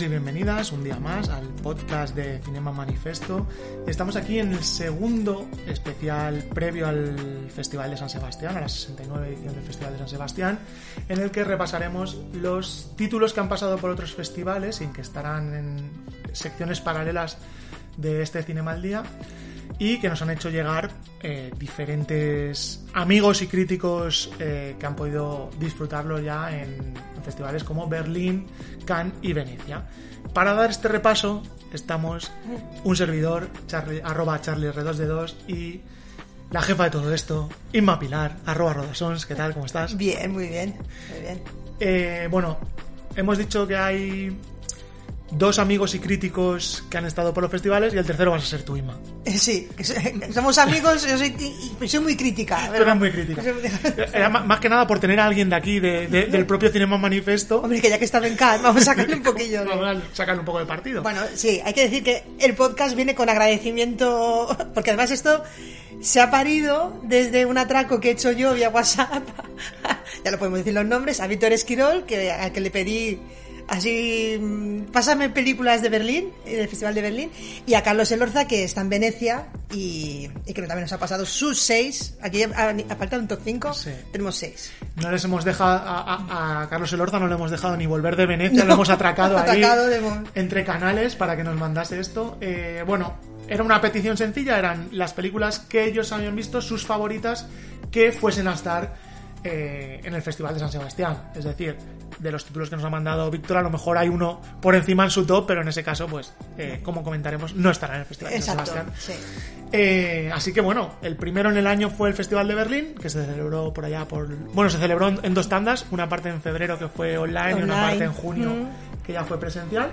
bienvenidos y bienvenidas un día más al podcast de Cinema Manifesto. Estamos aquí en el segundo especial previo al Festival de San Sebastián, a la 69 edición del Festival de San Sebastián, en el que repasaremos los títulos que han pasado por otros festivales y que estarán en secciones paralelas de este Cinema al Día y que nos han hecho llegar eh, diferentes amigos y críticos eh, que han podido disfrutarlo ya en, en festivales como Berlín, Cannes y Venecia. Para dar este repaso estamos un servidor, Charlie, arroba charlie r 2 d 2 y la jefa de todo esto, Inma Pilar, arroba rodasons, ¿qué tal? ¿Cómo estás? Bien, muy bien, muy bien. Eh, bueno, hemos dicho que hay dos amigos y críticos que han estado por los festivales y el tercero vas a ser tú, Inma. Eh, Sí, somos amigos, yo soy, muy crítica. Tú eres muy crítica. Era más que nada por tener a alguien de aquí, de- de- del propio Cinema Manifesto, Hombre, que ya que estado en Cannes, vamos a sacarle un poquillo de... vamos a sacarle un poco de partido. Bueno, sí, hay que decir que el podcast viene con agradecimiento, porque además esto se ha parido desde un atraco que he hecho yo vía WhatsApp, ya lo podemos decir los nombres, a Víctor Esquirol, que, al que le pedí así, pásame películas de Berlín, del Festival de Berlín, y a Carlos Elorza, que está en Venecia y, y que también nos ha pasado sus seis, aquí faltado un top 5, Sí. tenemos seis. No les hemos dejado a, a- a Carlos Elorza, no le hemos dejado ni volver de Venecia, lo hemos atracado ahí Atracado de mo- entre canales para que nos mandase esto. Eh, bueno, era una petición sencilla, eran las películas que ellos habían visto, sus favoritas, que fuesen a estar eh, en el Festival de San Sebastián. Es decir, de los títulos que nos ha mandado Víctor, a lo mejor hay uno por encima en su top, pero en ese caso, pues, eh, como comentaremos, no estará en el Festival de San Sebastián. sí. Eh, así que bueno, el primero en el año fue el Festival de Berlín, que se celebró por allá por... Bueno, se celebró en, en dos tandas, una parte en febrero que fue online, y una parte en junio Mm. que ya fue presencial.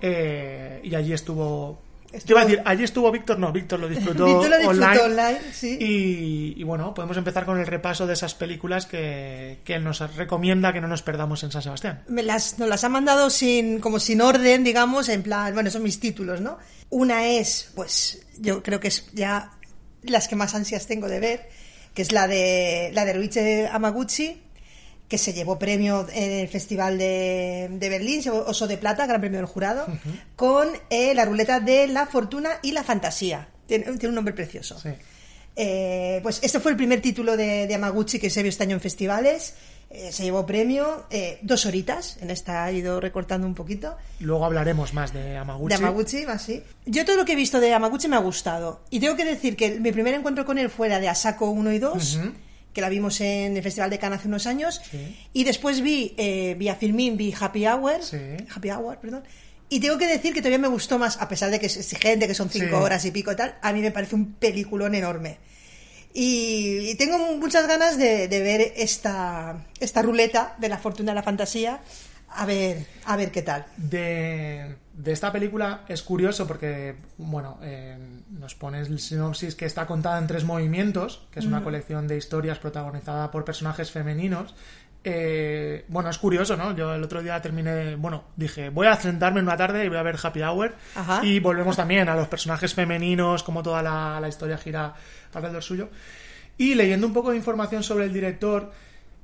Eh, y allí estuvo... ¿Qué Estuvo- iba a decir? Allí estuvo Víctor, no, Víctor lo disfrutó, Víctor lo disfrutó online. online, sí. Y, y bueno, podemos empezar con el repaso de esas películas que, que él nos recomienda que no nos perdamos en San Sebastián. me las, nos las ha mandado sin, como sin orden, digamos, en plan, bueno, son mis títulos, ¿no? Una es, pues, yo creo que es ya las que más ansias tengo de ver, que es la de, la de Ruichi Amaguchi, que se llevó premio en el Festival de, de Berlín, Oso de Plata, Gran Premio del Jurado, con eh, la ruleta de la fortuna y la fantasía. Tiene, tiene un nombre precioso. Sí. Eh, pues este fue el primer título de, de Amaguchi que se vio este año en festivales. Eh, se llevó premio, eh, dos horitas, en esta he ido recortando un poquito. Luego hablaremos más de Amaguchi. De Amaguchi, así. Yo todo lo que he visto de Amaguchi me ha gustado. Y tengo que decir que mi primer encuentro con él fue la de Asako 1 y 2, Ujú. Que la vimos en el Festival de Cannes hace unos años. Sí. Y después vi, eh, vía Filmin, vi Happy Hour. Sí. Happy Hour, perdón. Y tengo que decir que todavía me gustó más, a pesar de que es exigente, que son cinco Sí. horas y pico y tal, a mí me parece un peliculón enorme. Y, y tengo muchas ganas de, de ver esta, esta ruleta de la fortuna de la fantasía, a ver, a ver qué tal. de, de esta película es curioso porque, bueno, eh, nos pone el sinopsis que está contada en tres movimientos, que es una colección de historias protagonizada por personajes femeninos. Eh, bueno, es curioso, ¿no? Yo el otro día terminé, bueno, dije, voy a sentarme en una tarde y voy a ver Happy Hour. Ajá. Y volvemos también a los personajes femeninos, como toda la, la historia gira alrededor suyo. Y leyendo un poco de información sobre el director,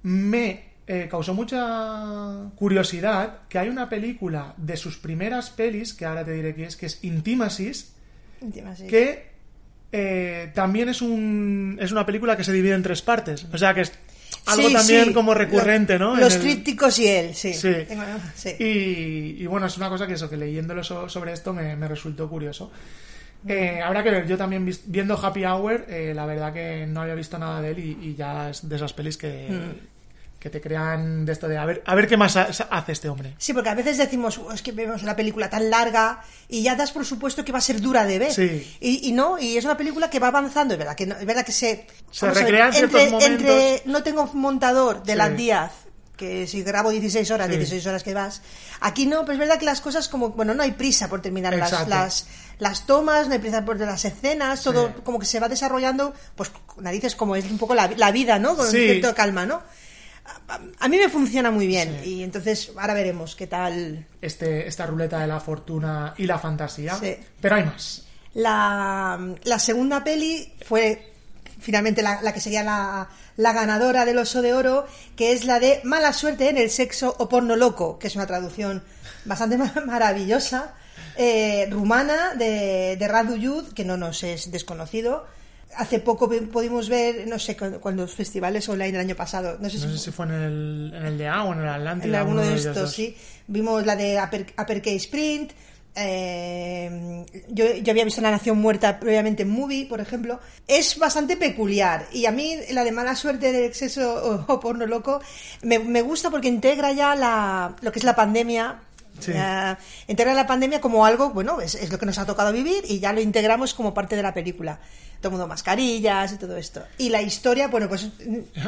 me eh, causó mucha curiosidad que hay una película de sus primeras pelis, que ahora te diré que es, que es Intimacies, que eh, también es, un, es una película que se divide en tres partes. O sea que es algo Sí, también sí. como recurrente, Lo- ¿no? Los el- y él, sí. Y, y bueno, es una cosa que eso, que leyéndolo so- sobre esto me, me resultó curioso. Eh, habrá que ver, yo también viendo Happy Hour, eh, la verdad que no había visto nada de él y, y ya es de esas pelis que, que te crean de esto de a ver, a ver qué más ha- hace este hombre. Sí, porque a veces decimos, "Oh, es que vemos una película tan larga y ya das por supuesto que va a ser dura de ver. Sí. Y, y no, y es una película que va avanzando, es verdad que, no- es verdad que se... Se ver, recrean ciertos entre, momentos. entre no tengo montador de Sí. las Díaz, que si grabo 16 horas, Sí. 16 horas que vas. Aquí no, pero es verdad que las cosas como, bueno, no hay prisa por terminar las, las, las tomas, no hay prisa por las escenas, todo Sí. como que se va desarrollando, pues narices como es un poco la, la vida, ¿no? Con Sí. cierta calma, ¿no? A, mí me funciona muy bien Sí. y entonces ahora veremos qué tal. Este, esta ruleta de la fortuna y la fantasía. Sí. Pero hay más. La, la segunda peli fue finalmente la, la que sería la, la ganadora del Oso de Oro, que es la de Mala suerte en el sexo o porno loco, que es una traducción bastante ma- maravillosa, eh, rumana de, de Radu Yud, que no nos es desconocido. Hace poco pudimos ver, no sé, cu- cuando los festivales online del año pasado, no sé si No sé si fue en el, en el de A o en el Atlántida. en alguno uno de estos, dos. sí. Vimos la de Upper, Uppercase Sprint. eh, yo, yo había visto La Nación Muerta previamente en Movie, por ejemplo. Es bastante peculiar. Y a mí la de mala suerte del exceso o, o porno loco me, me gusta porque integra ya la, lo que es la pandemia. Sí. La pandemia como algo, bueno, es, es lo que nos ha tocado vivir y ya lo integramos como parte de la película. Todo mundo mascarillas y todo esto. Y la historia, bueno, pues...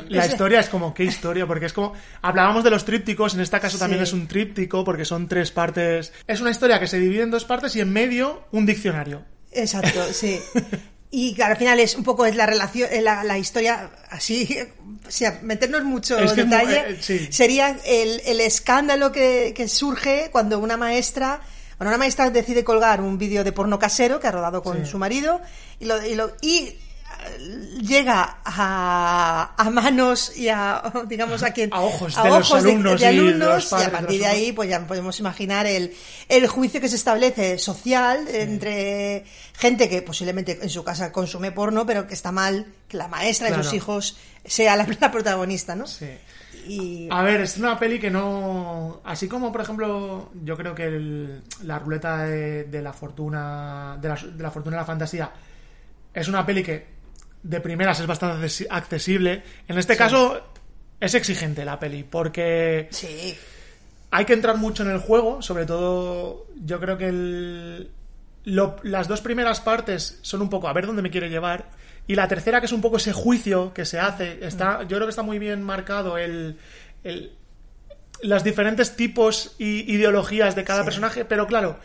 La es- historia es como, ¿qué historia? Porque es como, hablábamos de los trípticos, en este caso también Sí. es un tríptico porque son tres partes. Es una historia que se divide en dos partes y en medio un diccionario. Exacto, sí. Y claro, al final es un poco es la relación, eh, la, la historia así, sin meternos mucho Es que es muy- detalle, eh, sí. sería el, el escándalo que, que surge cuando una maestra, bueno, una maestra decide colgar un vídeo de porno casero que ha rodado con Sí. su marido y, lo, y, lo- y, llega a, a manos y a, digamos, a quien... A ojos de los alumnos de y de los y a de partir de ahí pues ya podemos imaginar el, el juicio que se establece social entre gente que posiblemente en su casa consume porno, pero que está mal que la maestra de sus Claro. hijos sea la, la protagonista, ¿no? Sí. Y A ver, es una peli que no. Así como, por ejemplo, yo creo que el- la ruleta de, de la fortuna. De la, de la fortuna y la fantasía. Es una peli que de primeras es bastante accesi- accesible. En este caso, es exigente la peli. Porque sí, hay que entrar mucho en el juego. Sobre todo, yo creo que el- lo- las dos primeras partes son un poco a ver dónde me quiere llevar. Y la tercera, que es un poco ese juicio que se hace, está, yo creo que está muy bien marcado el, el- los diferentes tipos y ideologías de cada Sí. personaje, pero claro,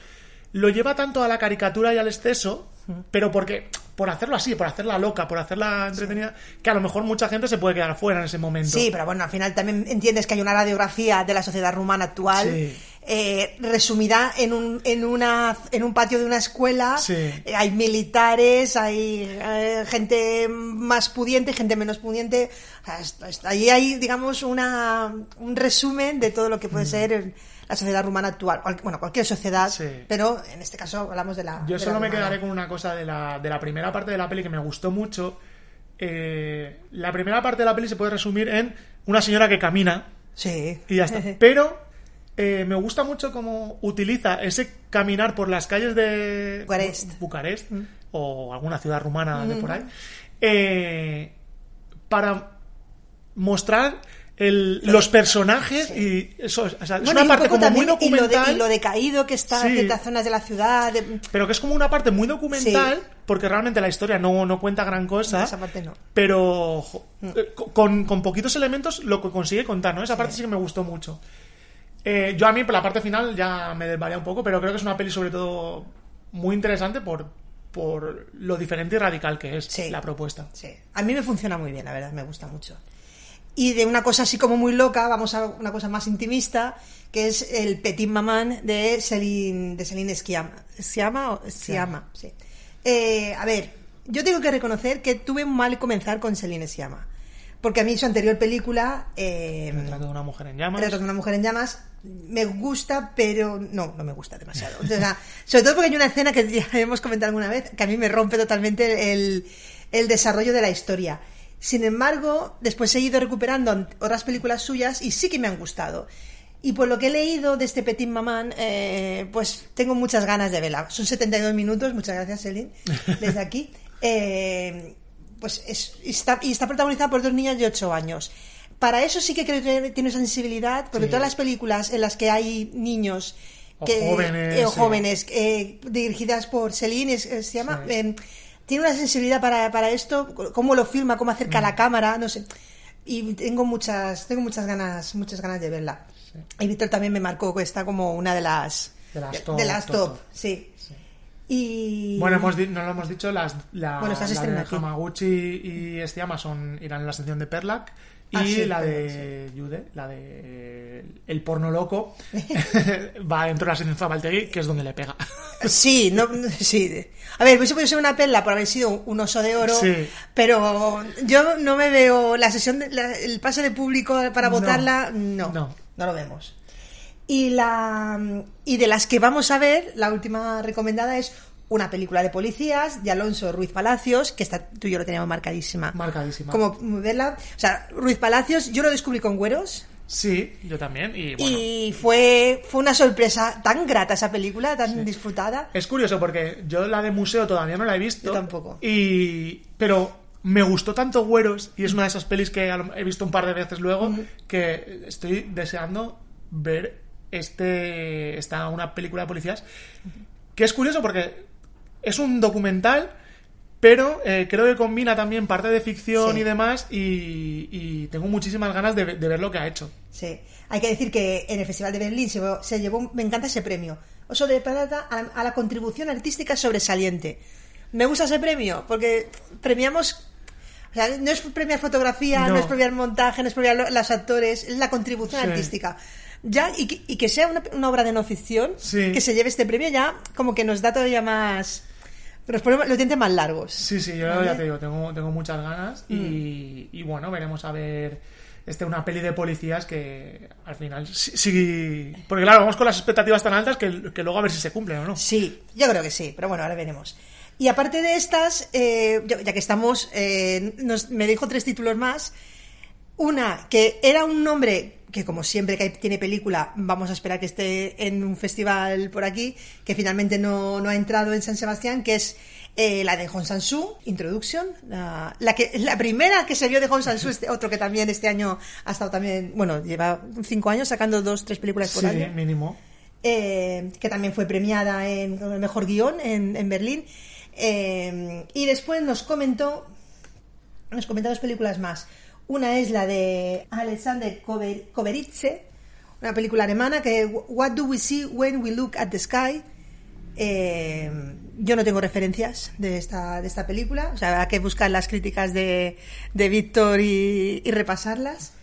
lo lleva tanto a la caricatura y al exceso, pero porque por hacerlo así, por hacerla loca, por hacerla entretenida, que a lo mejor mucha gente se puede quedar fuera en ese momento. sí, pero bueno, al final también entiendes que hay una radiografía de la sociedad rumana actual. Sí. eh, resumida en un, en, una, en un patio de una escuela, Sí. Eh, hay militares, hay eh, gente más pudiente, gente menos pudiente. Est- Ahí hay, digamos, una, un resumen de todo lo que puede ser el- la sociedad rumana actual. Bueno, cualquier sociedad, Mm. Sí. pero en este caso hablamos de la. Yo de solo la me rumana. quedaré con una cosa de la, de la primera parte de la peli que me gustó mucho. Eh, la primera parte de la peli se puede resumir en una señora que camina Sí. y ya está. Pero eh, me gusta mucho cómo utiliza ese caminar por las calles de Bucarest. Bu- Bucarest o alguna ciudad rumana de por ahí eh, para mostrar el- los personajes y eso o sea, es Bueno, una un parte como muy también, y lo, de- documental y lo decaído que está en Sí. ciertas zonas de la ciudad. de- pero que es como una parte muy documental, Sí. porque realmente la historia no, no cuenta gran cosa. Esa parte no. Pero jo, eh, con, con poquitos elementos lo que consigue contar, ¿no? Esa parte sí que me gustó mucho. Eh, yo a mí, por la parte final, ya me desvaría un poco, pero creo que es una peli sobre todo muy interesante por, por lo diferente y radical que es la propuesta. Sí, a mí me funciona muy bien, la verdad, me gusta mucho. Y de una cosa así como muy loca, vamos a una cosa más intimista, que es el Petit Maman de Celine, de Celine Sciamma. ¿Sciamma o Sciamma? Sí. Eh, a ver, yo tengo que reconocer que tuve mal comenzar con Celine Sciamma. Porque a mí su anterior película, eh, Retrato de una mujer en llamas. Retrato de una mujer en llamas me gusta, pero no, no me gusta demasiado. O sea, sobre todo porque hay una escena que ya hemos comentado alguna vez que a mí me rompe totalmente el, el desarrollo de la historia. Sin embargo, después he ido recuperando otras películas suyas y sí que me han gustado. Y por lo que he leído de este Petit Maman, eh, pues tengo muchas ganas de verla. Son 72 minutos, muchas gracias, Celine, desde aquí. Eh, pues es- está, y está protagonizada por dos niñas de 8 años. Para eso sí que creo que tiene sensibilidad, porque Sí. todas las películas en las que hay niños O que, jóvenes, eh, o jóvenes eh, dirigidas por Celine, es- es- se llama, Sí. Tiene una sensibilidad para, para esto, cómo lo filma, cómo acerca Mm. la cámara, no sé. Y tengo muchas, tengo muchas ganas, muchas ganas de verla. Y Víctor también me marcó que está como una de las De las top, de las top, top, top. sí. Y Bueno, hemos no lo hemos dicho, las, la, Bueno, la de. Hamaguchi y Estiama son, irán en la sección de Perlac Y Ah, sí, la de Jude, la de El porno loco, va dentro de la sentencia Valtegui, que es donde le pega. Sí, no, sí. A ver, hubiese podido ser una perla por haber sido un oso de oro, Sí. pero yo no me veo la sesión, de- la- el pase de público para No. votarla, no, No. no, lo vemos. Y la y de las que vamos a ver, la última recomendada es una película de policías de Alonso Ruiz Palacios, que está, tú y yo lo teníamos marcadísima. Marcadísima. Como verla, o sea, Ruiz Palacios, yo lo descubrí con Güeros. Sí, yo también. Y bueno, Y fue, fue una sorpresa tan grata esa película, tan disfrutada. es curioso porque yo la de museo todavía no la he visto. Yo tampoco. Y... Pero me gustó tanto Güeros, y es una de esas pelis que he visto un par de veces luego, que estoy deseando ver este esta una película de policías. Que es curioso porque es un documental, pero eh, creo que combina también parte de ficción Sí. y demás, y, y tengo muchísimas ganas de, de ver lo que ha hecho. Sí, hay que decir que en el Festival de Berlín se, se llevó, me encanta ese premio, Oso de Plata a, a la contribución artística sobresaliente. Me gusta ese premio porque premiamos, o sea, no es premiar fotografía, no, No. es premiar montaje, no es premiar lo- los actores, es la contribución Sí. artística. Ya, y que, y que sea una, una obra de no ficción, Sí. que se lleve este premio ya como que nos da todavía más... Nos pone los dientes más largos. Sí, sí, yo ¿Vale? Mm. ya te digo, tengo, tengo muchas ganas y, y bueno, veremos a ver este una peli de policías que al final sí, sí- porque claro, vamos con las expectativas tan altas que, que luego a ver si se cumplen o no. Sí, yo creo que sí, pero bueno, ahora veremos. Y aparte de estas, eh, ya ya que estamos, eh, nos- me dijo tres títulos más. Una, que era un nombre que como siempre que hay- tiene película, vamos a esperar que esté en un festival por aquí, que finalmente no, no ha entrado en San Sebastián, que es eh, la de Hong Sansu, Introduction, la, la que, la primera que se vio de Hong Sansu, este, otro que también este año ha estado también, bueno, lleva cinco años sacando dos, tres películas por Sí, año mínimo. eh, que también fue premiada en el mejor guion en, en Berlín. Eh, y después nos comentó, nos comentó dos películas más. Una es la de Alexander Koberitze, una película alemana que What do we see when we look at the sky? Eh, yo no tengo referencias de esta, de esta película, o sea, hay que buscar las críticas de, de Víctor y repasarlas.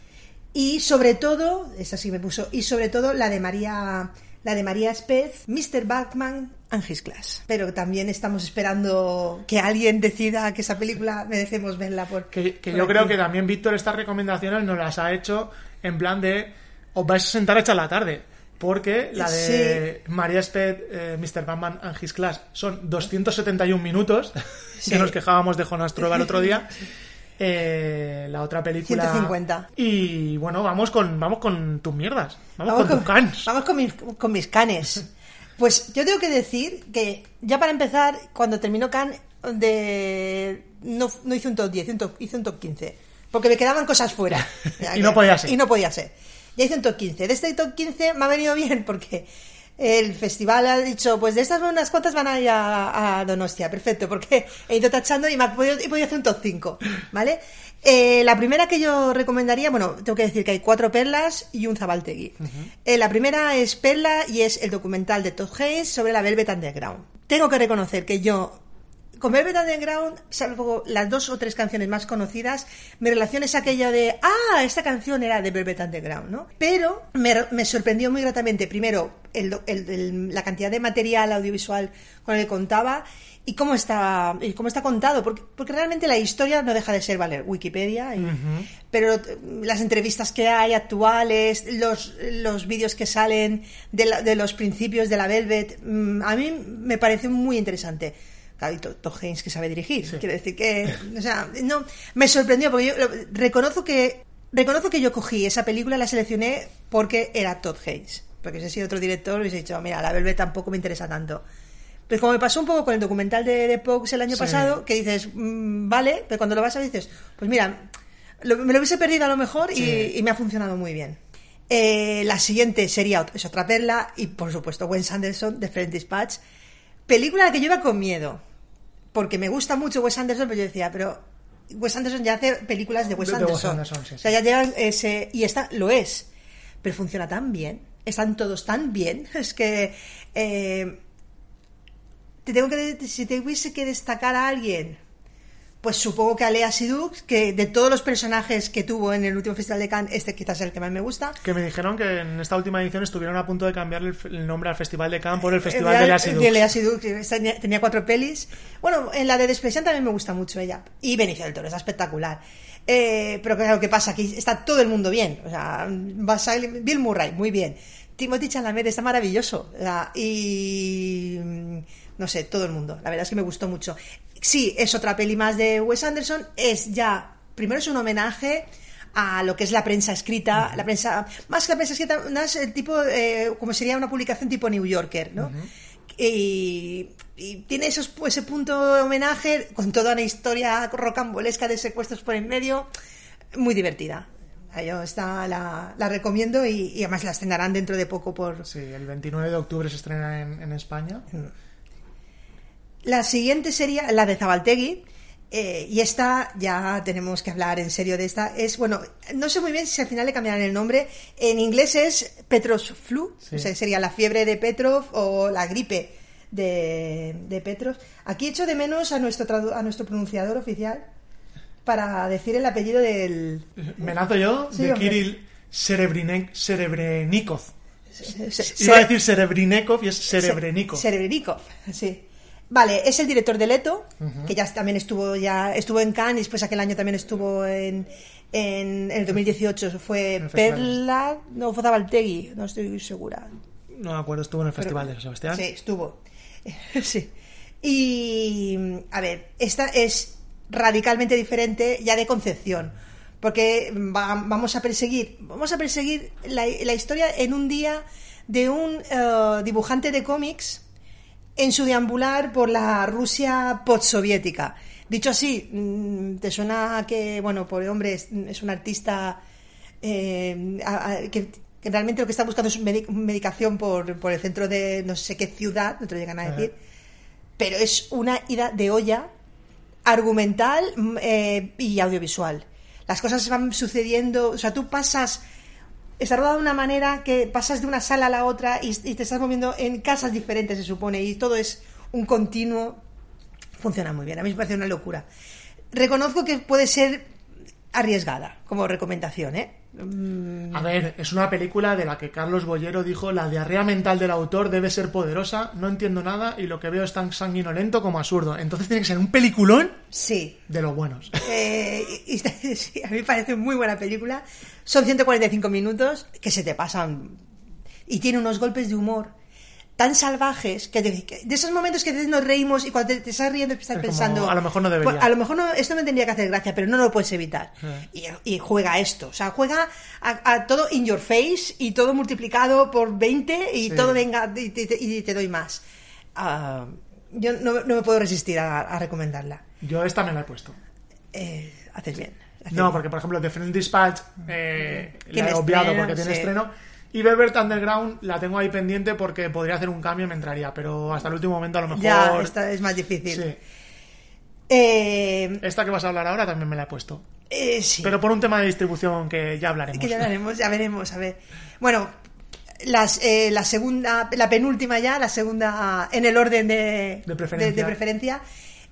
Y sobre todo, esa sí me puso, y sobre todo la de María, la de María Spez, Mr. Bachman and His Class. Pero también estamos esperando que alguien decida que esa película merecemos verla por Que, que por yo aquí. creo que también Víctor estas recomendaciones nos las ha hecho en plan de os vais a sentar a echar la tarde. Porque la de María Sped, eh, Mr. Batman and His Class son 271 minutos, Sí. que nos quejábamos de Jonas Trueba el otro día. Eh, la otra película 150. y bueno vamos con vamos con tus mierdas vamos, con, tus cans vamos con mis, con mis canes. Pues yo tengo que decir que, ya para empezar, cuando terminó Can, de... no, no hice un top 10, hice un top, hice un top 15. Porque me quedaban cosas fuera. Y no podía ser. Y no podía ser. Ya hice un top 15. De este top 15 me ha venido bien porque el festival ha dicho, pues de estas unas cuantas van a ir a, a Donostia. Perfecto, porque he ido tachando y me podido, he podido hacer un top 5. ¿Vale? Eh, la primera que yo recomendaría, bueno, tengo que decir que hay cuatro perlas y un zabaltegui. Eh, la primera es Perla y es el documental de Todd Haynes sobre la Velvet Underground. Tengo que reconocer que yo con Velvet Underground, salvo las dos o tres canciones más conocidas, mi relación es aquella de, ah, esta canción era de Velvet Underground, ¿no? Pero me, me sorprendió muy gratamente, primero, el el- el- la cantidad de material audiovisual con el que contaba y cómo está, y cómo está contado, porque, porque realmente la historia no deja de ser, vale, Wikipedia, y- pero eh, las entrevistas que hay actuales, los, los vídeos que salen de, la- de los principios de la Velvet, mm, a mí me parece muy interesante. Claro, y Todd Haynes que sabe dirigir. Quiero decir que, o sea, no, me sorprendió porque yo reconozco que reconozco que yo cogí esa película, la seleccioné porque era Todd Haynes. Porque si he sido otro director, hubiese dicho, mira, la Velvet tampoco me interesa tanto. Pues como me pasó un poco con el documental de, de Pox el año Sí. pasado, que dices, mm, vale, pero cuando lo vas a ver dices, pues mira, lo- me lo hubiese perdido a lo mejor y, Sí. y me ha funcionado muy bien. Eh, la siguiente sería es otra perla y por supuesto Wes Anderson de Friend Dispatch. Película a la que yo iba con miedo. Porque me gusta mucho Wes Anderson, pero yo decía, pero Wes Anderson ya hace películas de Wes De- de Wes Anderson. Anderson, sí, O sea, sí. ya llevan ese. Y esta lo es. Pero funciona tan bien. Están todos tan bien. Es que. eh, te tengo que. Si te hubiese que destacar a alguien. Pues supongo que a Lea Sidux, que de todos los personajes que tuvo en el último Festival de Cannes, este quizás es el que más me gusta. Que me dijeron que en esta última edición estuvieron a punto de cambiarle el, nombre al Festival de Cannes por el Festival de Lea Sidux. De Sidux, tenía, cuatro pelis. Bueno, en la de Desprecian también me gusta mucho ella. Y Benicio del Toro, está espectacular. Eh, pero claro, ¿qué pasa? Aquí está todo el mundo bien. O sea, Bill Murray, muy bien. Timothy Chalamet está maravilloso. O sea, y no sé, todo el mundo. La verdad es que me gustó mucho. Sí, es otra peli más de Wes Anderson. Es ya, primero es un homenaje a lo que es la prensa escrita, la prensa, más que la prensa escrita, más el tipo, eh, como sería una publicación tipo New Yorker, ¿no? y, y tiene esos, ese punto de homenaje con toda una historia rocambolesca de secuestros por en medio, muy divertida. Yo esta la, la recomiendo y, y además la estrenarán dentro de poco por... Sí, el 29 de octubre se estrena en, en España. La siguiente sería la de Zabaltegui. eh, y esta ya tenemos que hablar en serio de esta. Es, bueno, no sé muy bien si al final le cambiarán el nombre. En inglés es Petros Flu, Sí. o sea, sería la fiebre de Petrov o la gripe de, de Petrov. Aquí echo de menos a nuestro, tradu- a nuestro pronunciador oficial para decir el apellido del... Me lanzo yo Sí, de hombre. Kirill Serebrenikov. Se- se- Iba a decir Serebrinekov y es Serebrenikov. Serebrenikov, sí. Vale, es el director de Leto, que ya también estuvo ya estuvo en Cannes y después aquel año también estuvo en, en, el 2018 fue el. Perla, no fue Zabaltegui, no estoy segura. No me acuerdo, estuvo en el Festival de San Sebastián. Sí, estuvo. sí. Y a ver, esta es radicalmente diferente ya de concepción. Porque va- vamos a perseguir, vamos a perseguir la, la historia en un día de un eh, dibujante de cómics en su deambular por la Rusia postsoviética. Dicho así, mm, te suena que, bueno, pobre hombre, es, es un artista eh, a- a- que, que realmente lo que está buscando es medi- medicación por, por el centro de no sé qué ciudad, no te lo llegan a Ajá. decir, pero es una ida de olla argumental mm, eh, y audiovisual. Las cosas van sucediendo, o sea, tú pasas, está rodado de una manera que pasas de una sala a la otra y, y te estás moviendo en casas diferentes, se supone, y todo es un continuo. Funciona muy bien, a mí me parece una locura. Reconozco que puede ser arriesgada como recomendación, ¿eh? Mm, A ver, es una película de la que Carlos Bollero dijo la diarrea mental del autor debe ser poderosa, no entiendo nada y lo que veo es tan sanguinolento como absurdo. Entonces tiene que ser un peliculón sí, de los buenos. Eh, y- y- sí, a mí me parece muy buena película. Son 145 minutos que se te pasan. Y tiene unos golpes de humor tan salvajes que de, que de esos momentos que nos reímos y cuando te, te estás riendo estás Es como, pensando a lo mejor no debería. "Pues, a lo mejor no, esto me tendría que hacer gracia pero no lo puedes evitar Sí. y, y juega esto o sea juega a, a todo in your face y todo multiplicado por 20 y Sí. todo venga y te, y te doy más Ah, yo no, no me puedo resistir a, a recomendarla Yo esta me la he puesto. eh, haces bien. haces No, bien. porque por ejemplo The Friend Dispatch eh, la he obviado estreno, porque tiene sí. estreno. Y Velvet Underground la tengo ahí pendiente porque podría hacer un cambio y me entraría, pero hasta el último momento a lo mejor... Ya, esta es más difícil. Sí. Eh, Esta que vas a hablar ahora también me la he puesto. eh, sí. Pero por un tema de distribución que ya hablaremos. que ya veremos, ya veremos, a ver. Bueno, las, eh, la segunda, la penúltima ya, la segunda en el orden de, De preferencia. de- de preferencia,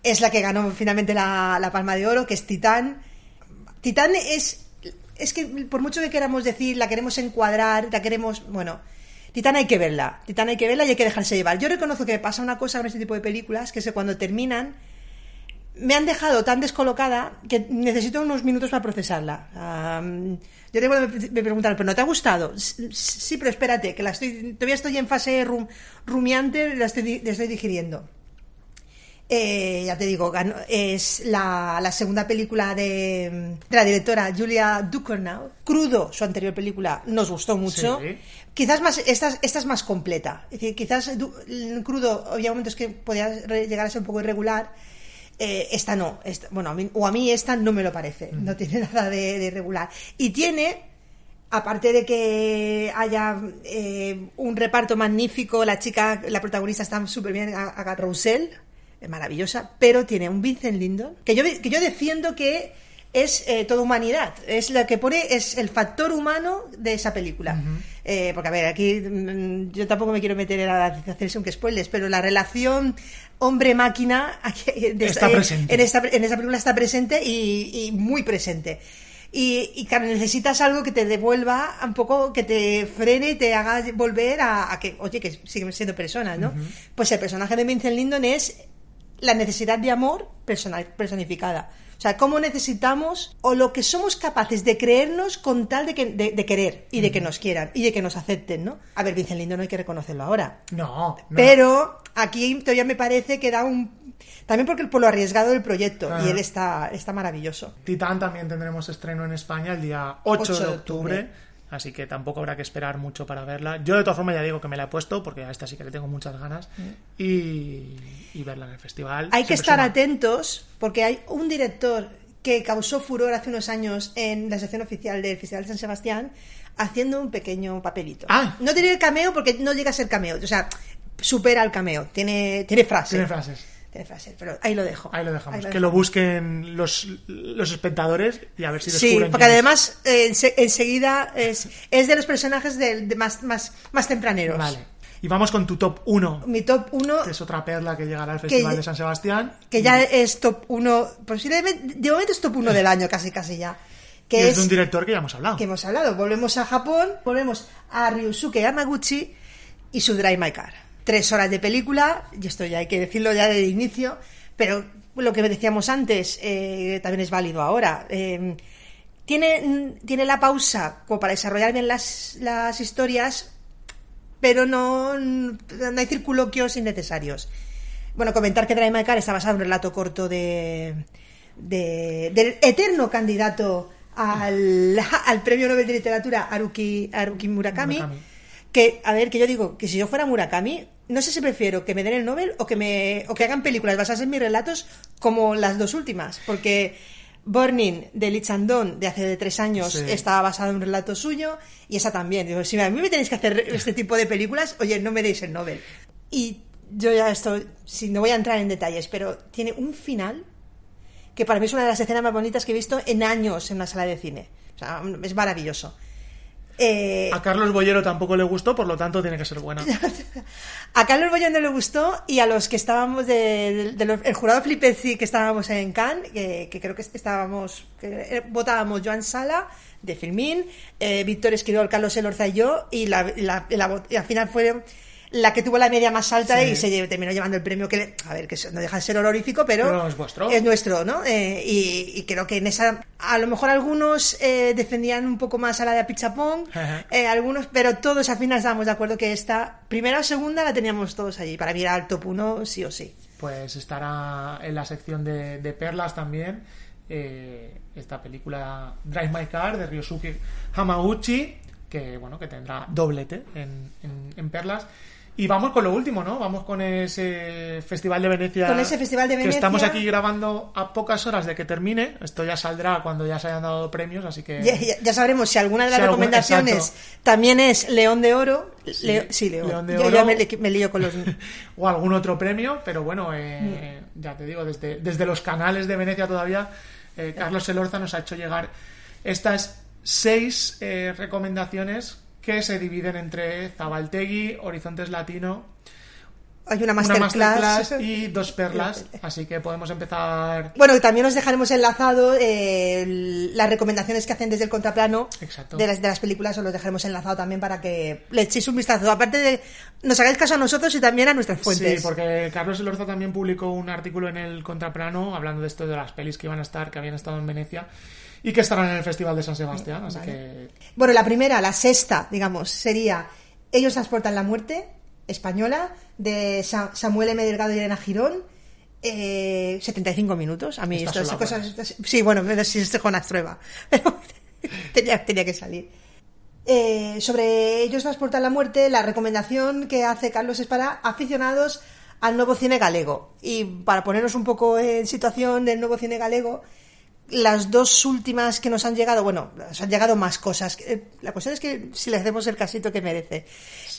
es la que ganó finalmente la, la Palma de Oro, que es Titán. Titán es, es que por mucho que queramos decir, la queremos encuadrar, la queremos, bueno, Titán hay que verla, Titán hay que verla y hay que dejarse llevar. Yo reconozco que me pasa una cosa con este tipo de películas, que es que cuando terminan, me han dejado tan descolocada que necesito unos minutos para procesarla. Am, yo recuerdo me, me preguntaron, ¿pero no te ha gustado? Sí, pero espérate, que la estoy, todavía estoy en fase rum- rumiante, la la estoy digiriendo. Eh, ya te digo, ganó- es la, la segunda película de, de la directora Julia Ducournau. Crudo, su anterior película, nos gustó mucho. Sí. Quizás más, esta, es- esta es más completa. Es decir, quizás du- Crudo había momentos que podía llegar a ser un poco irregular. Eh, esta no, esta- bueno, a mí- o a mí esta no me lo parece, no tiene nada de, de irregular. Y tiene, aparte de que haya eh, un reparto magnífico, la chica, la protagonista está súper bien, Agatha Roussel, es maravillosa, pero tiene un Vincent Lindon, que yo, que yo defiendo que es eh, toda humanidad. Es lo que pone, es el factor humano de esa película. Eh, porque, a ver, aquí mm, yo tampoco me quiero meter en la hacerse que spoilers, pero la relación hombre-máquina Está esta- eh, presente. En, esta, en esa película está presente y, y muy presente. Y, y claro, necesitas algo que te devuelva un poco, que te frene y te haga volver a, a que, oye, que siguen siendo personas, ¿no? Pues el personaje de Vincent Lindon es la necesidad de amor personificada. O sea, cómo necesitamos o lo que somos capaces de creernos con tal de, que, de, de querer y de que nos quieran y de que nos acepten, ¿no? A ver, Vincent Lindon no hay que reconocerlo ahora. No, no. Pero aquí todavía me parece que da un... También porque por lo arriesgado del proyecto. Y él está, está maravilloso. Titán también tendremos estreno en España el día 8, 8 de de octubre. Así que tampoco habrá que esperar mucho para verla. Yo de todas formas ya digo que me la he puesto porque a esta sí que le tengo muchas ganas. Y, y verla en el festival. Hay que estar suma. atentos porque hay un director que causó furor hace unos años en la sección oficial del Festival de San Sebastián haciendo un pequeño papelito. Ah. No tiene el cameo porque no llega a ser cameo. O sea, supera el cameo. Tiene, tiene frase. Tiene frases. Tiene frase, pero ahí lo dejo. Ahí lo dejamos. Ahí que lo busquen los, los espectadores y a ver si Sí, descubren. porque quién es. además eh, ense- enseguida es, es de los personajes del- de más, más, más tempraneros. Vale. Y vamos con tu top 1, Mi top 1, que es otra perla que llegará al Festival ya- de San Sebastián. que ya es top 1, posiblemente, de momento es top 1 del año, casi casi ya. Y Que es de un es, director que ya hemos hablado. que hemos hablado. Volvemos a Japón, volvemos a Ryusuke Yamaguchi y su Drive My Car. Tres horas de película, y esto ya hay que decirlo ya desde el inicio, pero lo que decíamos antes eh, también es válido ahora. Eh, tiene, tiene la pausa como para desarrollar bien las, las historias, pero no, no hay circunloquios innecesarios. Bueno, comentar que Drive My Car está basado en un relato corto de, de- del eterno candidato al, al premio Nobel de Literatura Haruki, Haruki Murakami, Murakami. Que, a ver, que yo digo que si yo fuera Murakami, no sé si prefiero que me den el Nobel o que, me, o que hagan películas basadas en mis relatos como las dos últimas, porque Burning de Lee Chandon de hace de tres años Sí. estaba basado en un relato suyo y esa también. Digo, si a mí me tenéis que hacer este tipo de películas, oye, no me deis el Nobel. Y yo ya estoy, si no voy a entrar en detalles, pero tiene un final que para mí es una de las escenas más bonitas que he visto en años en una sala de cine. O sea, es maravilloso. Eh, A Carlos Bollero tampoco le gustó, por lo tanto tiene que ser buena. a Carlos Bollón no le gustó y a los que estábamos de, de- de jurado Flipezi que estábamos en Cannes, que, que creo que estábamos, que votábamos Joan Sala de Filmín, eh, Víctor Esquirol, Carlos Elorza y yo, y, la, la- y al final fue la que tuvo la media más alta Sí. y se terminó llevando el premio que, le- a ver, que no deja de ser honorífico, pero, Pero es vuestro. es nuestro, ¿no? Eh, y, y creo que en esa, a lo mejor algunos eh, defendían un poco más a la de Apichapón, Ajá. eh, algunos, pero todos al final estábamos de acuerdo que esta primera o segunda la teníamos todos allí. Para mí era el top 1 sí o sí. Pues estará en la sección de, de perlas también. esta película Drive My Car de Ryosuke Hamaguchi, que bueno, que tendrá doblete en, en- en perlas. Y vamos con lo último, ¿no? Vamos con ese Festival de Venecia. Con ese Festival de Que Venecia. estamos aquí grabando a pocas horas de que termine. Esto ya saldrá cuando ya se hayan dado premios, así que. Ya, ya- ya sabremos si alguna de las Si recomendaciones también es León de Oro. Sí, Leo- sí, León. León de Yo Oro. ya me lío con los... o algún otro premio, pero bueno, eh, Mm. ya te digo, desde, desde los canales de Venecia todavía, eh, Carlos Elorza nos ha hecho llegar estas seis eh, recomendaciones que se dividen entre Zabaltegui, Horizontes Latino, Hay una una masterclass. y dos perlas, así que podemos empezar. Bueno, y también os dejaremos enlazado eh, las recomendaciones que hacen desde el contraplano Exacto. de las, de las películas, os los dejaremos enlazado también para que le echéis un vistazo. Aparte de, nos hagáis caso a nosotros y también a nuestras fuentes. Sí, porque Carlos Elorza también publicó un artículo en el Contraplano hablando de esto de las pelis que iban a estar, que habían estado en Venecia y que estarán en el Festival de San Sebastián, así Vale. que Bueno, la primera, la sexta, digamos, sería Ellos transportan la muerte, española, de Sa- Samuel M. Delgado y Elena Girón. Eh, 75 minutos. A mí estas cosas. estas- sí, bueno, pero si es con Astrueva. Pero tenía, tenía que salir. Eh, sobre Ellos transportan la muerte, la recomendación que hace Carlos es para aficionados al nuevo cine galego. Y para ponernos un poco en situación del nuevo cine galego, las dos últimas que nos han llegado, bueno, nos han llegado más cosas. Eh, La cuestión es que si le hacemos el casito que merece.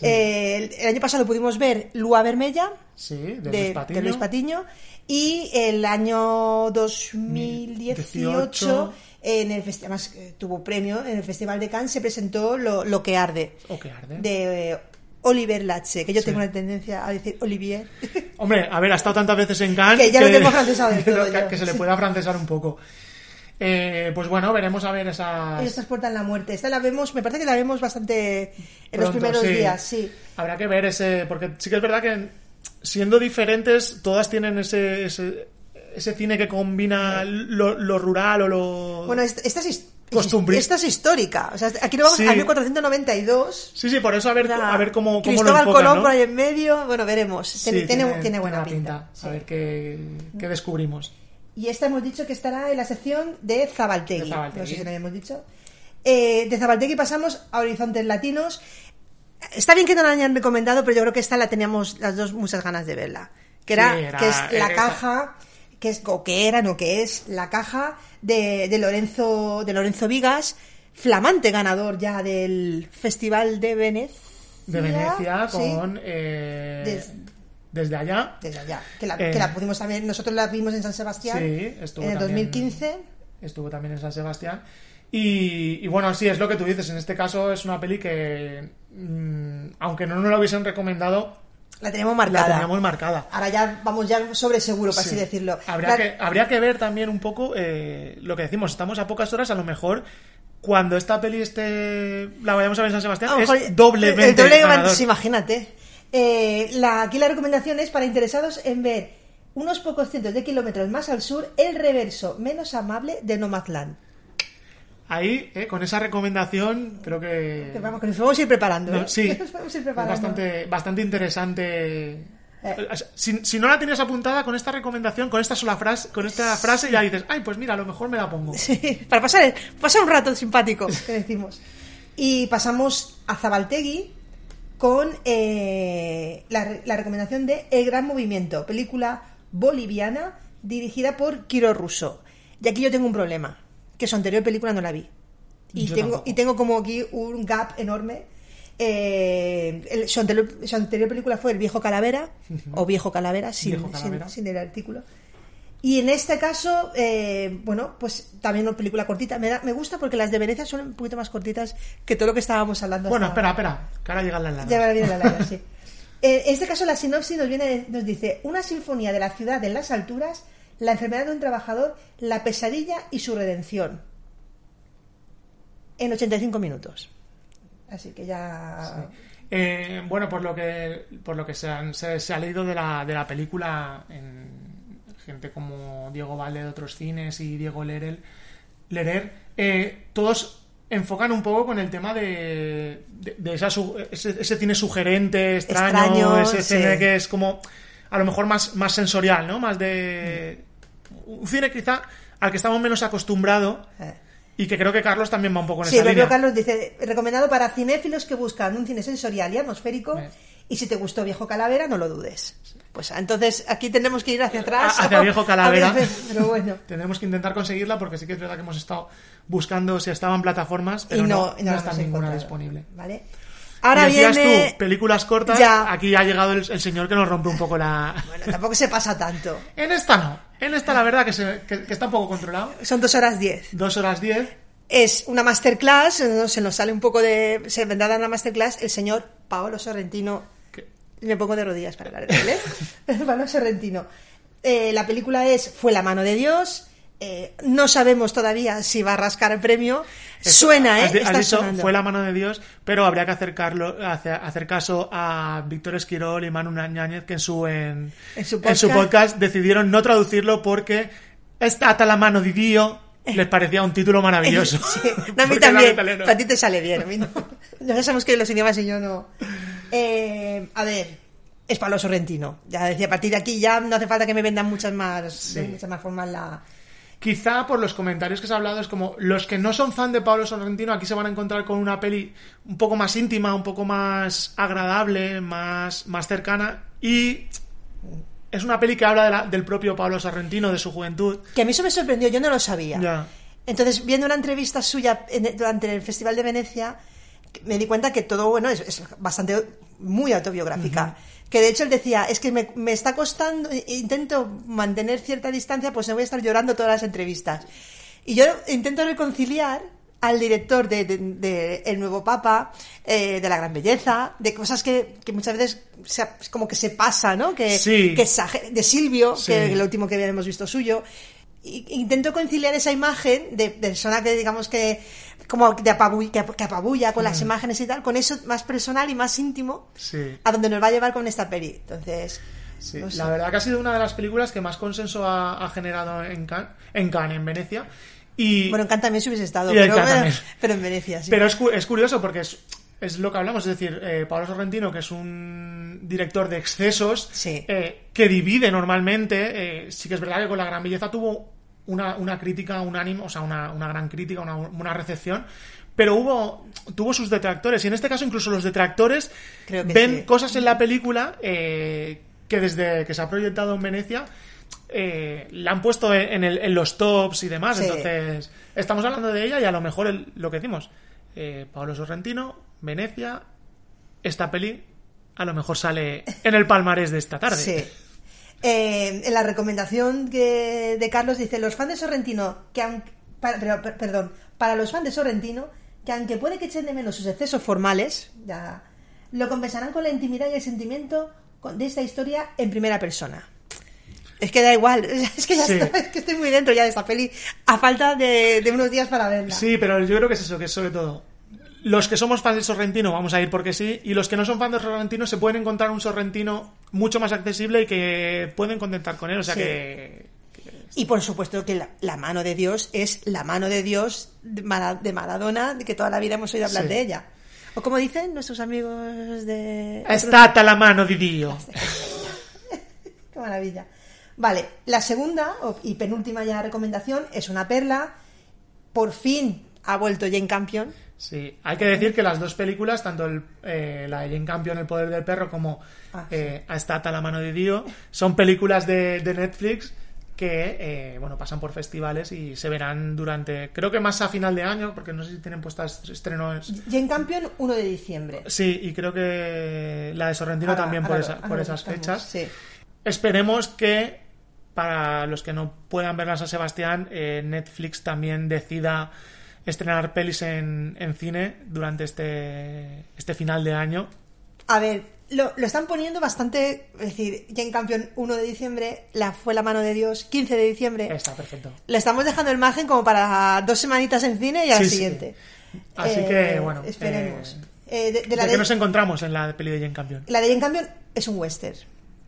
Eh, el, año pasado pudimos ver Lua Vermella sí, de, de, Luis Patiño. de Luis Patiño Y el año 2018, 18. en el festi- además eh, tuvo premio, en el Festival de Cannes se presentó Lo, Lo que arde, O que arde. de eh, Oliver Lache, que yo Sí. tengo una tendencia a decir Olivier. Hombre, a ver, ha estado tantas veces en Cannes Que ya lo tengo francesado que, todo que- se le puede afrancesar un poco. Eh, pues bueno, veremos a ver esas... Ellos transportan la muerte. Esta la vemos, me parece que la vemos bastante en los Pronto, primeros sí. días, sí. Habrá que ver ese, porque sí que es verdad que siendo diferentes, todas tienen ese, ese, ese cine que combina lo, lo rural o lo... Bueno, esta, es, Costumbrista. esta es histórica. O sea, aquí nos vamos Sí. al 1492. Sí, sí, por eso a ver, O sea, a ver cómo, cómo lo Cristóbal enfocan, Colón ¿no? por ahí en medio. Bueno, veremos. Sí, tiene, tiene, tiene buena pinta. A sí. ver qué, qué descubrimos. Y esta hemos dicho que estará en la sección de Zabaltegui. De Zabaltegui. No sé si lo habíamos dicho. Eh, de Zabaltegui pasamos a Horizontes Latinos. Está bien que no la hayan recomendado, pero yo creo que esta la teníamos las dos muchas ganas de verla. Que era, Sí, era- que es la era- caja, que es, o que era, no que es, la caja de, de Lorenzo, de Lorenzo Vigas, flamante ganador ya del Festival de Venecia. De Venecia Sí, con... eh, Des- desde allá. desde allá. Que la, Eh, que la pudimos también, nosotros la vimos en San Sebastián Sí, estuvo en el también- 2015. Estuvo también en San Sebastián. Y, y bueno, sí, es lo que tú dices. En este caso es una peli que, mm, aunque no nos la hubiesen recomendado, La tenemos la marcada. teníamos marcada. Ahora ya vamos ya sobre seguro, Sí. así decirlo. Habría, La- que, habría que ver también un poco eh, lo que decimos. Estamos a pocas horas, a lo mejor cuando esta peli esté la vayamos a ver en San Sebastián, es doblemente el doble ganador. sí, imagínate. Eh, la, aquí la recomendación es para interesados en ver unos pocos cientos de kilómetros más al sur el reverso menos amable de Nomadland. Ahí, eh, con esa recomendación, creo que... Que vamos, que nos podemos ir preparando. No, ¿eh? sí, Nos ir preparando. bastante, bastante interesante. Eh. Si, si no la tienes apuntada con esta recomendación, con esta sola frase, con esta frase ya dices, ay, pues mira, a lo mejor me la pongo. Sí, para pasar, pasar un rato simpático, que decimos. Y pasamos a Zabaltegui con eh, la, la recomendación de El Gran Movimiento, película boliviana dirigida por Kiro Russo. Y aquí yo tengo un problema, que su anterior película no la vi. Y, Yo tengo, tampoco. y tengo como aquí un gap enorme. Eh, el- su, anterior, su anterior película fue El Viejo Calavera, o Viejo Calavera, sin, Viejo sin- Calavera. sin el artículo. Y en este caso, eh, bueno, pues también una película cortita. Me, da- me gusta porque las de Venecia son un poquito más cortitas que todo lo que estábamos hablando. Bueno, hasta espera, ahora. espera, que ahora llegan las lanas. Ya me viene la larga, sí. Eh, En este caso, la sinopsis nos, viene, nos dice: Una sinfonía de la ciudad en las alturas, la enfermedad de un trabajador, la pesadilla y su redención. En 85 minutos. Así que ya. Eh, bueno, por lo que por lo que se, han- se- se ha leído de la, de la película en gente como Diego Valde de otros cines y Diego Lerel, Lerer, eh, todos enfocan un poco con el tema de, de, de esa ese, ese cine sugerente, extraño, Extraño, ese sí. cine que es como a lo mejor más, más sensorial, ¿no? Más de... Un cine quizá al que estamos menos acostumbrados eh. y que creo que Carlos también va un poco en Sí, esa línea. veo Carlos dice, recomendado para cinéfilos que buscan un cine sensorial y atmosférico. Eh. Y si te gustó Viejo Calavera, no lo dudes. Pues entonces aquí tenemos que ir hacia atrás. A- hacia Viejo Calavera. Veces, Pero bueno. Tendremos que intentar conseguirla porque sí que es verdad que hemos estado buscando si estaba en plataformas, pero y no, no, no, no la está ninguna disponible. ¿Vale? Ahora decías viene. tú, películas cortas, Ya. aquí ha llegado el, el señor que nos rompe un poco la... Bueno, tampoco se pasa tanto. En esta no, en esta la verdad que, se- que- que está un poco controlado. Son dos horas diez. Dos horas diez. Es una masterclass, eh, se nos sale un poco de. Se vendrá a dar una masterclass el señor Paolo Sorrentino. Me pongo de rodillas para hablar de él, ¿eh? Sorrentino. Eh, la película es Fue la mano de Dios. Eh, no sabemos todavía si va a rascar el premio. Eso, Suena, ¿eh? has Está dicho, fue la mano de Dios, pero habría que acercarlo, hacer, hacer caso a Víctor Esquirol y Manu Ñáñez, que en su, en, En su en su podcast. decidieron no traducirlo porque está la mano de Dios les parecía un título maravilloso. Sí, no, a mí también. A ti te sale bien, a mí no. Ya sabemos que los idiomas y yo no. Eh, a ver, es Pablo Sorrentino. Ya decía, a partir de aquí ya no hace falta que me vendan muchas más, Sí. de muchas más formas la. Quizá por los comentarios que se ha hablado es como los que no son fan de Pablo Sorrentino aquí se van a encontrar con una peli un poco más íntima, un poco más agradable, más, más cercana y es una peli que habla de la- del propio Pablo Sorrentino, de su juventud. Que a mí eso me sorprendió, yo no lo sabía. Ya. Entonces, viendo una entrevista suya en- durante el Festival de Venecia, me di cuenta que todo, bueno, es, es bastante, muy autobiográfica. Que de hecho él decía, es que me, me está costando, intento mantener cierta distancia, pues no voy a estar llorando todas las entrevistas. Y yo intento reconciliar al director de, de- de El Nuevo Papa, eh, de La Gran Belleza, de cosas que, que muchas veces se- como que se pasa, ¿no? Que, Sí. que exager- de Silvio, Sí. que es lo último que habíamos visto suyo. Intento conciliar esa imagen de persona que digamos que como de apabu- que, ap- que apabulla con las imágenes y tal, con eso más personal y más íntimo Sí. a donde nos va a llevar con esta peli. Entonces, Sí, no sé. La verdad que ha sido una de las películas que más consenso ha, ha generado en Cannes, en Cannes, en Venecia. Y, bueno, en Cannes también si hubiese estado, pero, también. pero en Venecia, sí. Pero es, es curioso porque es, es lo que hablamos, es decir, eh, Pablo Sorrentino, que es un director de excesos, Sí. eh, que divide normalmente, eh, sí que es verdad que con La Gran Belleza tuvo una, una crítica unánime, o sea, una, una gran crítica, una, una recepción, pero hubo tuvo sus detractores, y en este caso incluso los detractores ven sí. cosas en la película eh, que desde que se ha proyectado en Venecia eh, la han puesto en, en el- en los tops y demás. Sí. Entonces, estamos hablando de ella y a lo mejor el- lo que decimos, eh, Pablo Sorrentino, Venecia, esta peli a lo mejor sale en el palmarés de esta tarde. Sí. Eh, en la recomendación que- de Carlos dice, los fans de Sorrentino, que aunque, para- perdón, para los fans de Sorrentino, que aunque puede que echen de menos sus excesos formales, ya, lo compensarán con la intimidad y el sentimiento de esta historia en primera persona. Es que da igual, es que ya Sí. estoy, es que estoy muy dentro ya de esta peli, a falta de, de unos días para verla. Sí, pero yo creo que es eso, que es sobre todo. Los que somos fans de Sorrentino vamos a ir porque sí, y los que no son fans de Sorrentino se pueden encontrar un Sorrentino mucho más accesible y que pueden contentar con él. O sea Sí. que. Y por supuesto que la, la mano de Dios es la mano de Dios de, Mara- de Maradona, de que toda la vida hemos oído hablar Sí. de ella. O como dicen nuestros amigos de... È stata la mano di Dio. Qué maravilla. Vale, la segunda y penúltima ya recomendación es una perla. Por fin ha vuelto Jane Campion. Sí, hay que decir que las dos películas, tanto el, eh, la de Jane Campion, El poder del perro, como Ah, eh, A la mano de Dio, son películas de, de Netflix que eh, bueno pasan por festivales y se verán durante, creo que más a final de año, porque no sé si tienen puestas estrenos. Jane Campion, 1 de diciembre. Sí, y creo que la de Sorrentino Ahora- también por, esa- esas fechas. Sí. Esperemos que para los que no puedan ver a San Sebastián, eh, Netflix también decida estrenar pelis en, en cine durante este, este final de año. A ver, lo, lo están poniendo bastante. Es decir, Jane Campion, 1 de diciembre, la fue la mano de Dios, 15 de diciembre. Está perfecto. Le estamos dejando el margen como para dos semanitas en cine y al Sí, sí. siguiente. Así Eh, que, bueno, Esperemos. eh, Eh, de, de la ¿De de, qué nos encontramos en la peli de Jane Campion? la de Jane Campion es un western.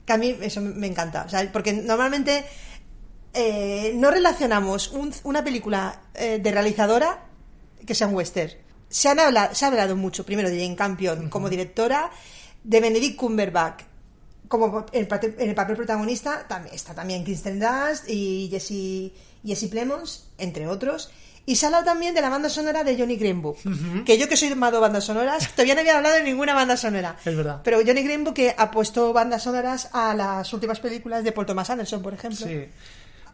Que a mí eso me encanta. O sea, porque normalmente eh, no relacionamos un- una película de realizadora que sea un western. Se, han habla- se ha hablado mucho, primero, de Jane Campion como directora, de Benedict Cumberbatch como en el papel protagonista también está también Kristen Dunst y Jesse, Jesse Plemons, entre otros. Y se ha hablado también de la banda sonora de Johnny Greenbook. Que yo que soy de bandas sonoras, todavía no había hablado de ninguna banda sonora. Es verdad. Pero Johnny Greenbook que ha puesto bandas sonoras a las últimas películas de Paul Thomas Anderson, por ejemplo. Sí.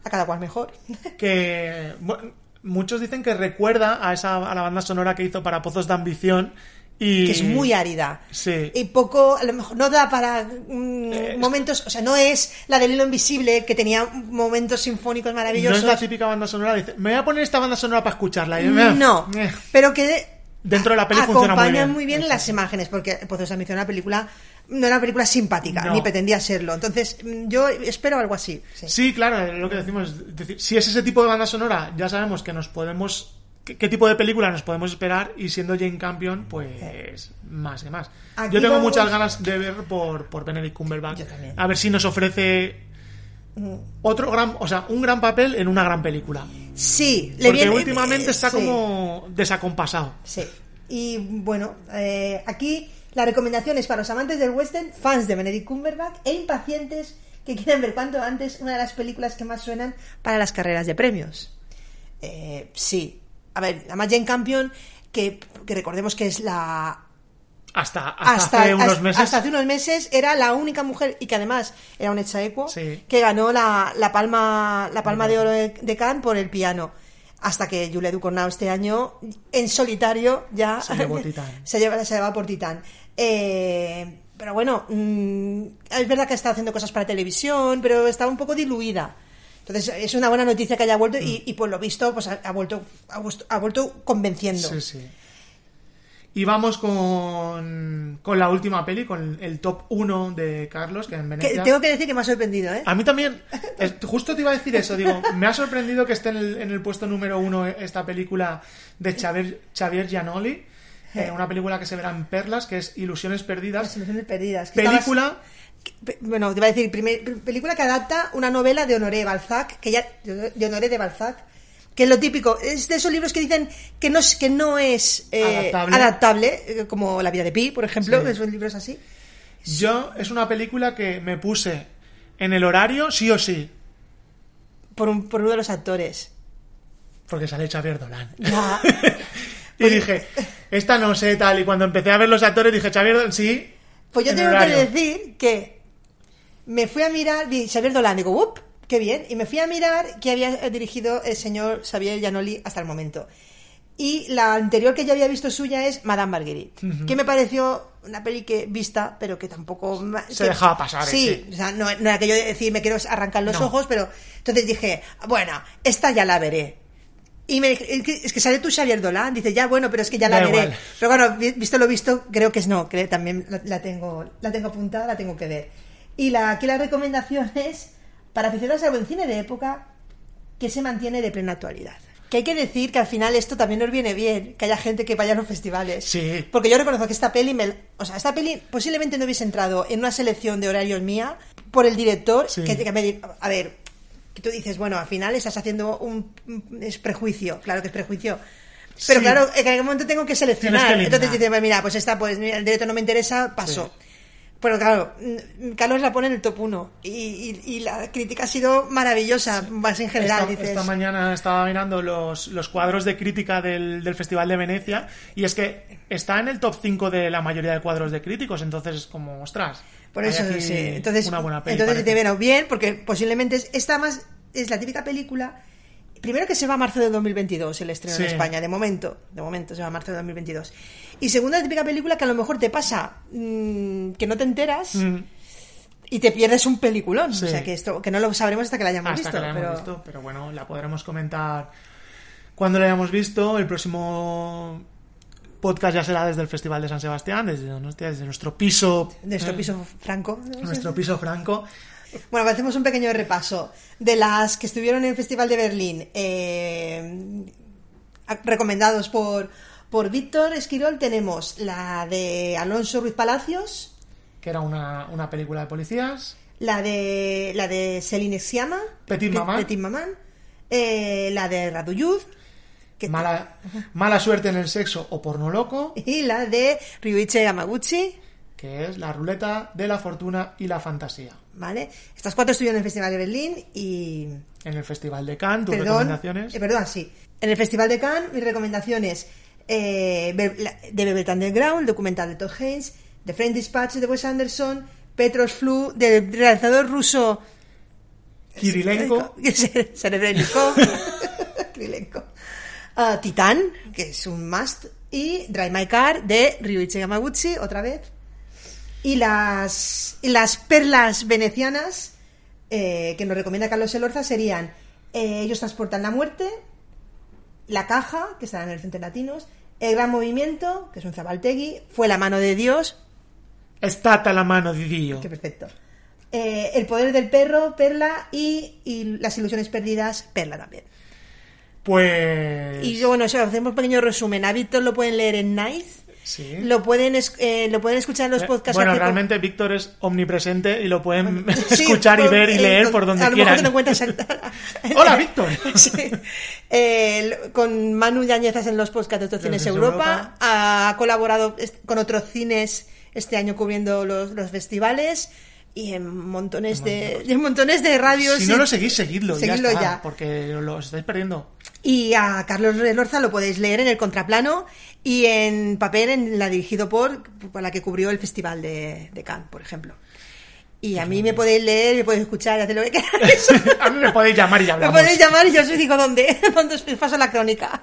A cada cual mejor. Que bueno, muchos dicen que recuerda a, esa, a la banda sonora que hizo para Pozos de Ambición. Y... que es muy árida. Sí. Y poco, a lo mejor no da para mm, Eh, momentos, o sea, no es la del hilo invisible que tenía momentos sinfónicos No maravillosos. es la típica banda sonora. Dice, me voy a poner esta banda sonora para escucharla. Y, eh, No, eh. pero que Dentro de la peli funciona muy acompañan bien. muy bien las imágenes, porque Pozos de Ambición, una película, no era una película simpática, No. ni pretendía serlo. Entonces, mm, yo espero algo así. sí. Sí, claro, lo que decimos es decir, si es ese tipo de banda sonora, ya sabemos que nos podemos qué, qué tipo de película nos podemos esperar y siendo Jane Campion, pues más y más. Aquí Yo tengo vamos- muchas ganas de ver por, por Benedict Cumberbatch. Yo también. A ver si nos ofrece otro gran, o sea, un gran papel en una gran película. Sí, le Porque viene- últimamente eh, está sí. como desacompasado. Sí. Y bueno, eh, aquí la recomendación es para los amantes del western, fans de Benedict Cumberbatch e impacientes que quieren ver cuanto antes una de las películas que más suenan para las carreras de premios. Eh, sí. A ver, además Jane Campion, que, que recordemos que es la Hasta, hasta, hace unos hasta- meses. hasta hace unos meses era la única mujer y que además era un Sí. que ganó la, la palma la palma de oro de, de Cannes por el piano. Hasta que Julia Ducournau este año, en solitario, ya Se llevó Titán. se lleva, se lleva por Titán. Eh, pero bueno, mm, es verdad que está haciendo cosas para televisión, pero está un poco diluida. Entonces es una buena noticia que haya vuelto y, y por lo visto pues ha, ha vuelto ha, ha vuelto convenciendo. Sí, sí. Y vamos con, con la última peli, con el top 1 de Carlos, que en Que Venecia... tengo que decir que me ha sorprendido, ¿eh? A mí también, es- justo te iba a decir eso, digo, me ha sorprendido que esté en el, en el puesto número uno esta película de Xavier, Xavier Giannoli, eh, una película que se verá en Perlas, que es Ilusiones Perdidas. ilusiones perdidas. que Película, Pe- Bueno, te iba a decir, primer- película que adapta una novela de Honoré Balzac, que ya, de Honoré de Balzac, que es lo típico, es de esos libros que dicen que no es, que no es eh, Adaptable. adaptable, eh, como La vida de Pi, por ejemplo, Sí. esos libros así. yo es una película que me puse en el horario sí o sí, Por, un- por uno de los actores. porque sale Xavier Dolan. Ya. Y dije, esta no sé tal, y cuando empecé a ver los actores dije, Xavier Dolan, sí. Pues yo en tengo que decir que me fui a mirar, vi Xavier Dolan, digo, ¡up! ¡Qué bien! Y me fui a mirar que había dirigido el señor Xavier Giannoli hasta el momento. Y la anterior que yo había visto suya es Madame Marguerite, que me pareció una peli que vista, pero que tampoco... Se que- dejaba pasar, Sí, sí. o sea, no, no era que yo decir me quiero arrancar los No. ojos, pero entonces dije, bueno, esta ya la veré. Y me es que, sale tu Xavier Dolan, dice, ya bueno, pero es que ya la Da veré. igual. Pero bueno, vi- visto lo visto, creo que es no, que también la, la tengo, la tengo apuntada, la tengo que ver. Y la, aquí la recomendación es para aficionados al buen cine de época que se mantiene de plena actualidad. Que hay que decir que al final esto también nos viene bien, que haya gente que vaya a los festivales. Sí. Porque yo reconozco que esta peli, me- o sea, esta peli posiblemente no hubiese entrado en una selección de horarios mía por el director, Sí. que, que me- a ver, que tú dices, bueno, al final estás haciendo un, es prejuicio, claro que es prejuicio. Pero Sí. claro, en algún momento tengo que seleccionar. Que. Entonces dices, pues mira, pues esta, pues mira, el director no me interesa, paso. Pero claro, Carlos la pone en el top 1 y, y- y la crítica ha sido maravillosa, más en general, esta, dices. esta mañana estaba mirando los, los cuadros de crítica del, del Festival de Venecia y es que está en el top 5 de la mayoría de cuadros de críticos, entonces como, ostras, Por eso, sí. Entonces, una buena peli, entonces te bueno, bien, porque posiblemente es, esta más es la típica película. Primero que se va a marzo de 2022 el estreno Sí. en España, de momento, de momento se va a marzo de 2022. Y segunda, típica película que a lo mejor te pasa mm, que no te enteras Mm, y te pierdes un peliculón. Sí. O sea, que esto que no lo sabremos hasta que la hayamos hasta visto. que la hayamos pero... visto, pero bueno, la podremos comentar cuando la hayamos visto. El próximo podcast ya será desde el Festival de San Sebastián, desde, desde nuestro piso, Nuestro eh, piso franco. nuestro piso franco. Bueno, hacemos un pequeño repaso de las que estuvieron en el Festival de Berlín, eh, recomendados por, por Víctor Esquirol. Tenemos la de Alonso Ruiz Palacios, que era una, una película de policías. la de la de Celine Sciamma, Petit Pe- Maman. Petit Maman, eh, la de Raduyud, que- Mala, mala suerte en el sexo o porno loco, y la de Ryuichi Yamaguchi. que es la ruleta de la fortuna y la fantasía. ¿Vale? Estas cuatro estuvieron en el Festival de Berlín y En el Festival de Cannes, tus Perdón, recomendaciones. eh, perdón, sí. En el Festival de Cannes, mis recomendaciones eh, de Velvet Underground, el documental de Todd Haynes, The Friend Dispatch de Wes Anderson, Petros Flu, del realizador ruso Kirilenko, Serebrennikov, Kirilenko. Ah, Titán, que es un must, y Drive My Car de Ryuichi Yamaguchi, otra vez. Y las, y las perlas venecianas eh, que nos recomienda Carlos Elorza serían eh, Ellos transportan la muerte, La Caja, que estará en el Centro Latinos, El Gran Movimiento, que es un Zabaltegui, Fue la mano de Dios, Estata la mano di Dio. que perfecto. Eh, el poder del perro, Perla, y, y Las ilusiones perdidas, Perla también. Pues. Y yo, bueno, eso, hacemos un pequeño resumen. A Víctor lo pueden leer en Nice, Sí. lo pueden, eh, lo pueden escuchar en los Eh, podcasts. bueno, realmente Víctor es omnipresente y lo pueden Sí, escuchar y ver y leer por donde a lo quieran. mejor te lo encuentras en- Hola, Víctor. Sí. Eh, con Manu Yañezas en los podcasts de Otros Cines Cines Europa. Europa. Ha colaborado con otros cines este año cubriendo los, los festivales y en montones de, en montones de radios. Si no lo seguís, seguidlo. Seguidlo ya, está, ya. Porque lo estáis perdiendo. Y a Carlos Lorza lo podéis leer en el contraplano y en papel en la dirigido por, por la que cubrió el Festival de, de Cannes, por ejemplo. Y a mí me podéis leer, me podéis escuchar, hacer lo que queráis. a mí me podéis llamar y ya me hablamos. podéis llamar y yo os digo dónde, dónde os paso la crónica.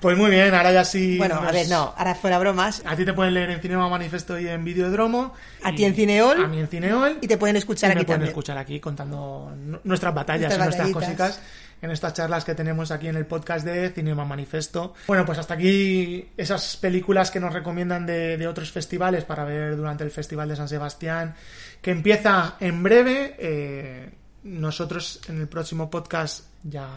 Pues muy bien, ahora ya sí. Bueno, a nos- ver, no, ahora fuera bromas. A ti te pueden leer en Cinema Manifesto y en Videodromo. A y ti en Cineol. A mí en Cineol. Y te pueden escuchar y me aquí pueden también. escuchar aquí contando nu- nuestras batallas Nuestras y nuestras cositas en estas charlas que tenemos aquí en el podcast de Cinema Manifesto. Bueno, pues hasta aquí esas películas que nos recomiendan de, de otros festivales para ver durante el Festival de San Sebastián, que empieza en breve. Eh, nosotros en el próximo podcast ya...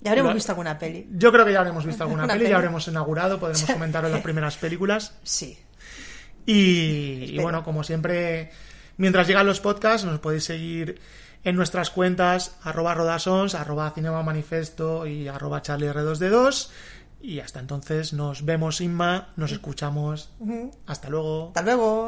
Ya habremos visto alguna peli. Yo creo que ya habremos visto alguna Una peli, peli. ya habremos inaugurado, podremos comentaros las primeras películas. Sí. Y, bueno, como siempre, mientras llegan los podcasts, nos podéis seguir en nuestras cuentas arroba rodasons, arroba cinema manifesto y arroba charlierr2d2. Y hasta entonces nos vemos, Inma, nos escuchamos. Hasta luego. Hasta luego.